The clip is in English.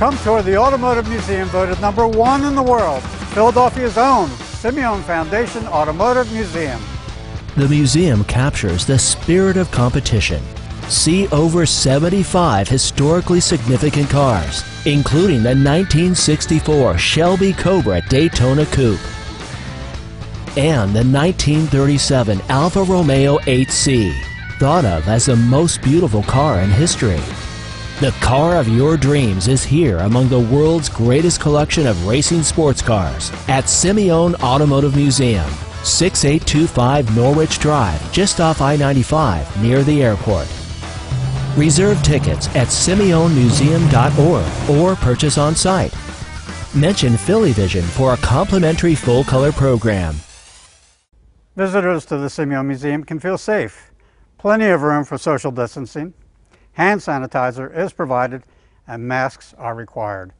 Come tour the Automotive Museum voted number one in the world, Philadelphia's own Simeone Foundation Automotive Museum. The museum captures the spirit of competition. See over 75 historically significant cars, including the 1964 Shelby Cobra Daytona Coupe and the 1937 Alfa Romeo 8C, thought of as the most beautiful car in history. The car of your dreams is here among the world's greatest collection of racing sports cars at Simeone Automotive Museum, 6825 Norwich Drive, just off I-95 near the airport. Reserve tickets at simeonemuseum.org or purchase on site. Mention Philly Vision for a complimentary full-color program. Visitors to the Simeone Museum can feel safe. Plenty of room for social distancing. Hand sanitizer is provided and masks are required.